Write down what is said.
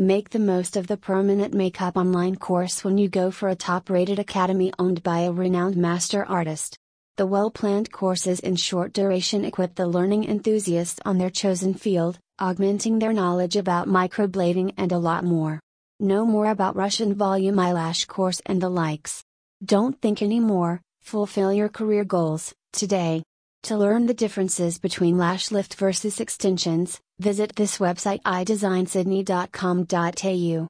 Make the most of the permanent makeup online course when you go for a top rated academy owned by a renowned master artist. The well planned courses in short duration equip the learning enthusiasts on their chosen field, augmenting their knowledge about microblading and a lot more. Know more about Russian volume eyelash course and the likes. Don't think anymore, fulfill your career goals, today. To learn the differences between lash lift versus extensions, visit this website idesignsydney.com.au.